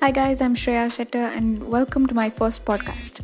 Hi, guys, I'm Shreya Shetter, and welcome to my first podcast.